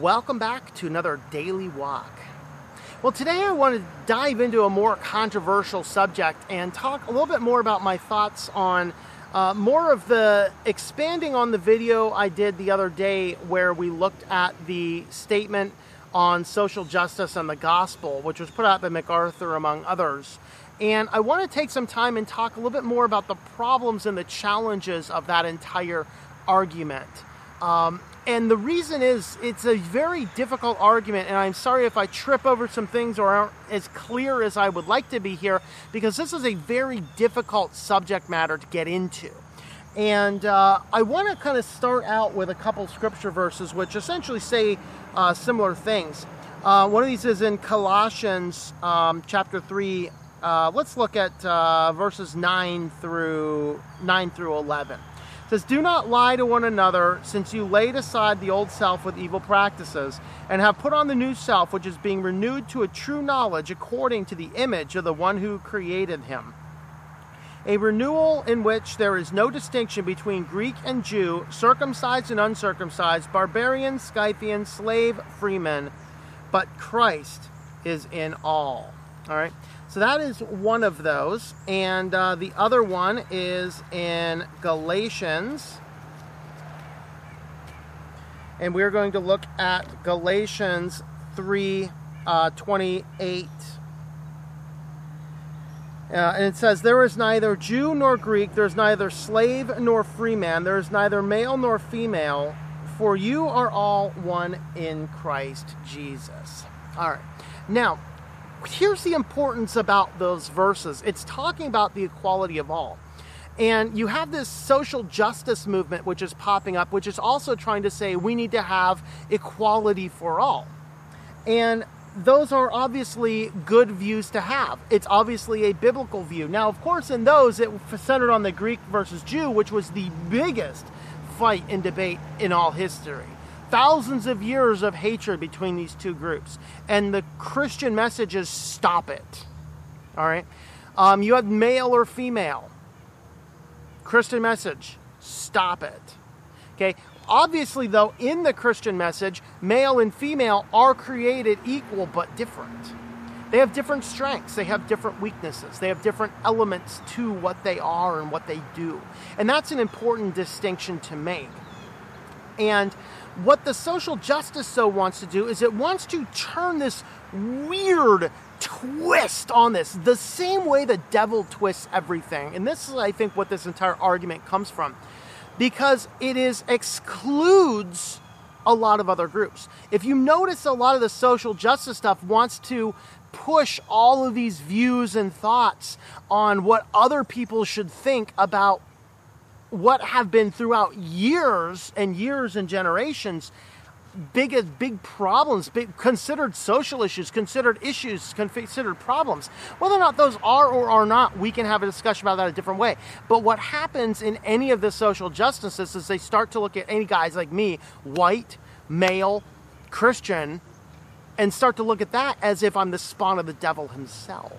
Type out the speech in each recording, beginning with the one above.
Welcome back to another daily walk. Well, today I want to dive into a more controversial subject and talk a little bit more about my thoughts on uh, more of the expanding on the video I did the other day where we looked at the statement on social justice and the gospel, which was put out by MacArthur, among others. And I want to take some time and talk a little bit more about the problems and the challenges of that entire argument. Um, and the reason is it's a very difficult argument, and I'm sorry if I trip over some things or aren't as clear as I would like to be here, because this is a very difficult subject matter to get into. And uh, I want to kind of start out with a couple scripture verses which essentially say uh, similar things. Uh, one of these is in Colossians um, chapter 3. Uh, let's look at uh, verses 9 through 9 through 11 says, Do not lie to one another, since you laid aside the old self with evil practices, and have put on the new self, which is being renewed to a true knowledge according to the image of the one who created him. A renewal in which there is no distinction between Greek and Jew, circumcised and uncircumcised, barbarian, Scythian, slave, freeman, but Christ is in all. All right. So that is one of those. And uh, the other one is in Galatians. And we're going to look at Galatians 3 uh, 28. Uh, and it says, There is neither Jew nor Greek, there is neither slave nor free man, there is neither male nor female, for you are all one in Christ Jesus. All right. Now, here's the importance about those verses it's talking about the equality of all. And you have this social justice movement which is popping up, which is also trying to say we need to have equality for all. And those are obviously good views to have. It's obviously a biblical view. Now, of course, in those, it centered on the Greek versus Jew, which was the biggest fight and debate in all history thousands of years of hatred between these two groups. And the Christian message is stop it. All right? Um, you have male or female. Christian message, stop it. Okay? Obviously, though, in the Christian message, male and female are created equal but different. They have different strengths, they have different weaknesses, they have different elements to what they are and what they do. And that's an important distinction to make. And what the social justice so wants to do is it wants to turn this weird twist on this, the same way the devil twists everything. And this is, I think, what this entire argument comes from. Because it is excludes a lot of other groups. If you notice, a lot of the social justice stuff wants to push all of these views and thoughts on what other people should think about what have been throughout years and years and generations big big problems big, considered social issues considered issues considered problems. Whether or not those are or are not we can have a discussion about that a different way. But what happens in any of the social justices is they start to look at any guys like me white male christian and start to look at that as if i'm the spawn of the devil himself.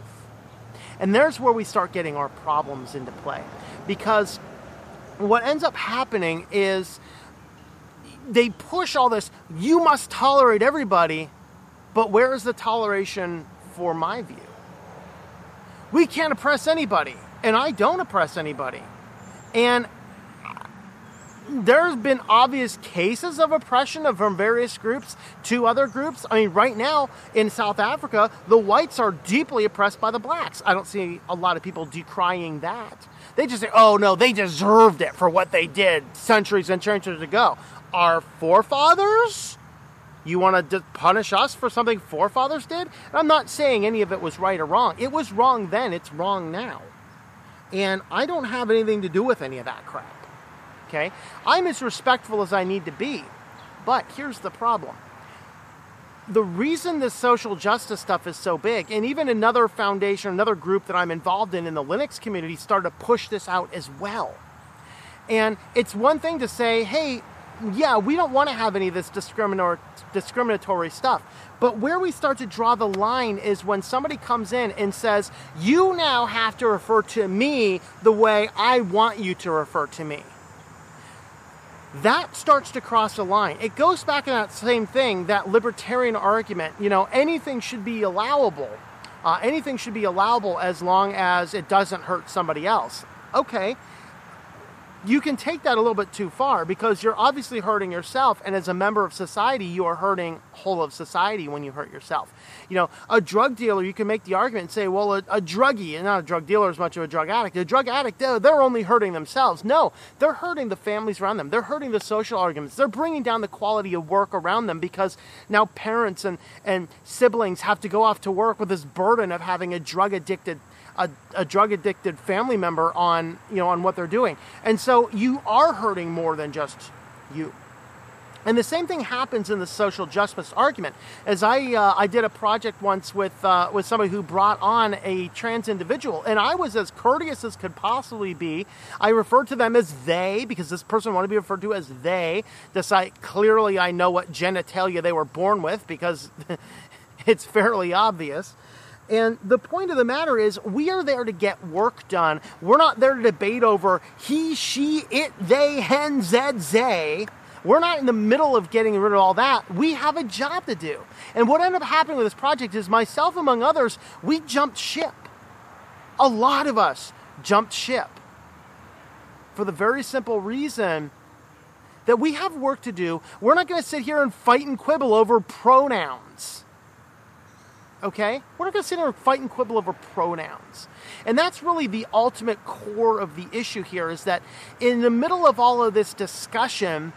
And there's where we start getting our problems into play. Because what ends up happening is they push all this, you must tolerate everybody, but where is the toleration for my view? We can't oppress anybody, and I don't oppress anybody. And there's been obvious cases of oppression from various groups to other groups. I mean, right now in South Africa, the whites are deeply oppressed by the blacks. I don't see a lot of people decrying that. They just say, oh no, they deserved it for what they did centuries and centuries ago. Our forefathers? You want to punish us for something forefathers did? And I'm not saying any of it was right or wrong. It was wrong then, it's wrong now. And I don't have anything to do with any of that crap. Okay? I'm as respectful as I need to be. But here's the problem the reason this social justice stuff is so big, and even another foundation, another group that I'm involved in in the Linux community started to push this out as well. And it's one thing to say, hey, yeah, we don't want to have any of this discriminatory, stuff. But where we start to draw the line is when somebody comes in and says, you now have to refer to me the way I want you to refer to me that starts to cross a line. It goes back to that same thing, that libertarian argument. You know, anything should be allowable. Uh, anything should be allowable as long as it doesn't hurt somebody else. Okay, you can take that a little bit too far because you're obviously hurting yourself, and as a member of society, you are hurting whole of society when you hurt yourself. You know, a drug dealer, you can make the argument and say, well, a, a druggie, and not a drug dealer as much of a drug addict, a drug addict, they're, they're only hurting themselves. No, they're hurting the families around them. They're hurting the social arguments. They're bringing down the quality of work around them because now parents and, and siblings have to go off to work with this burden of having a drug addicted a, a drug addicted family member on you know on what they're doing and so you are hurting more than just you and the same thing happens in the social justice argument. As I, uh, I did a project once with, uh, with somebody who brought on a trans individual, and I was as courteous as could possibly be. I referred to them as they because this person wanted to be referred to as they. Despite clearly, I know what genitalia they were born with because it's fairly obvious. And the point of the matter is, we are there to get work done. We're not there to debate over he, she, it, they, hen, zed, zay. We're not in the middle of getting rid of all that. We have a job to do. And what ended up happening with this project is myself, among others, we jumped ship. A lot of us jumped ship for the very simple reason that we have work to do. We're not going to sit here and fight and quibble over pronouns okay? We're not going to sit here and fight and quibble over pronouns. And that's really the ultimate core of the issue here is that in the middle of all of this discussion,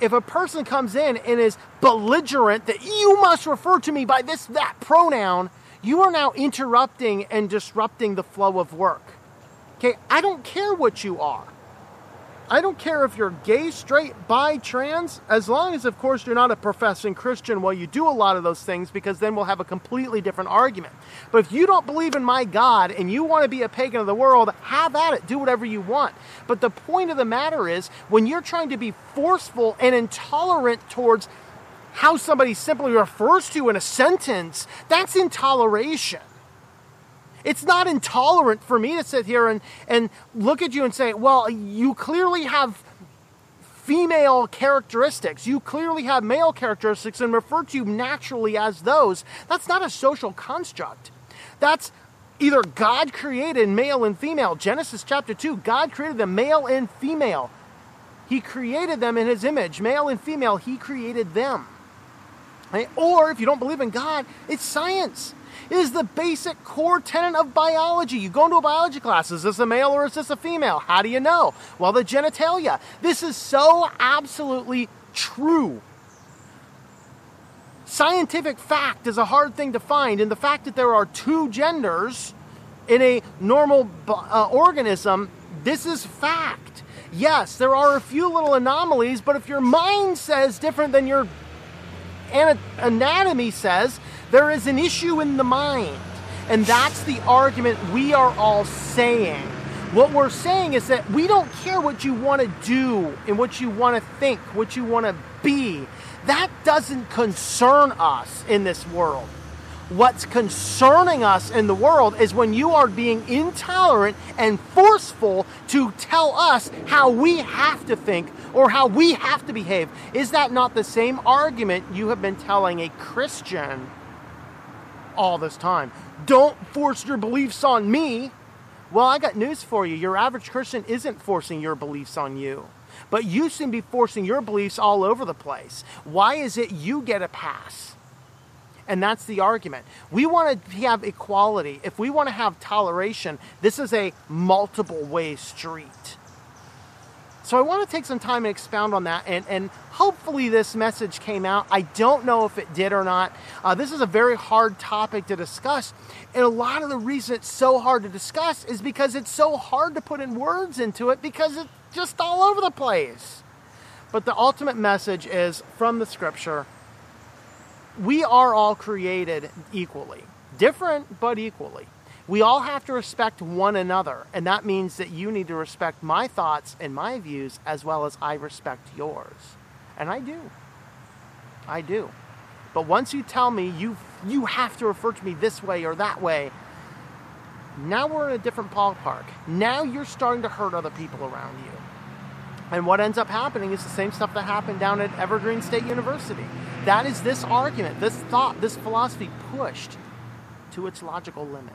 if a person comes in and is belligerent that you must refer to me by this, that pronoun, you are now interrupting and disrupting the flow of work. Okay, I don't care what you are. I don't care if you're gay, straight, bi, trans, as long as, of course, you're not a professing Christian while you do a lot of those things, because then we'll have a completely different argument. But if you don't believe in my God and you want to be a pagan of the world, have at it. Do whatever you want. But the point of the matter is, when you're trying to be forceful and intolerant towards how somebody simply refers to in a sentence, that's intoleration. It's not intolerant for me to sit here and, and look at you and say, well, you clearly have female characteristics. You clearly have male characteristics and refer to you naturally as those. That's not a social construct. That's either God created male and female. Genesis chapter 2, God created them male and female. He created them in his image, male and female, he created them. Or if you don't believe in God, it's science. Is the basic core tenet of biology. You go into a biology class, is this a male or is this a female? How do you know? Well, the genitalia. This is so absolutely true. Scientific fact is a hard thing to find, and the fact that there are two genders in a normal uh, organism, this is fact. Yes, there are a few little anomalies, but if your mind says different than your anatomy says, there is an issue in the mind. And that's the argument we are all saying. What we're saying is that we don't care what you want to do and what you want to think, what you want to be. That doesn't concern us in this world. What's concerning us in the world is when you are being intolerant and forceful to tell us how we have to think or how we have to behave. Is that not the same argument you have been telling a Christian all this time. Don't force your beliefs on me. Well, I got news for you. Your average Christian isn't forcing your beliefs on you. But you seem to be forcing your beliefs all over the place. Why is it you get a pass? And that's the argument. We want to have equality. If we want to have toleration, this is a multiple way street. So I want to take some time and expound on that, and, and hopefully this message came out. I don't know if it did or not. Uh, this is a very hard topic to discuss, and a lot of the reason it's so hard to discuss is because it's so hard to put in words into it because it's just all over the place. But the ultimate message is from the scripture we are all created equally, different but equally. We all have to respect one another, and that means that you need to respect my thoughts and my views as well as I respect yours. And I do. I do. But once you tell me you you have to refer to me this way or that way, now we're in a different ballpark. Now you're starting to hurt other people around you. And what ends up happening is the same stuff that happened down at Evergreen State University. That is this argument, this thought, this philosophy pushed to its logical limit.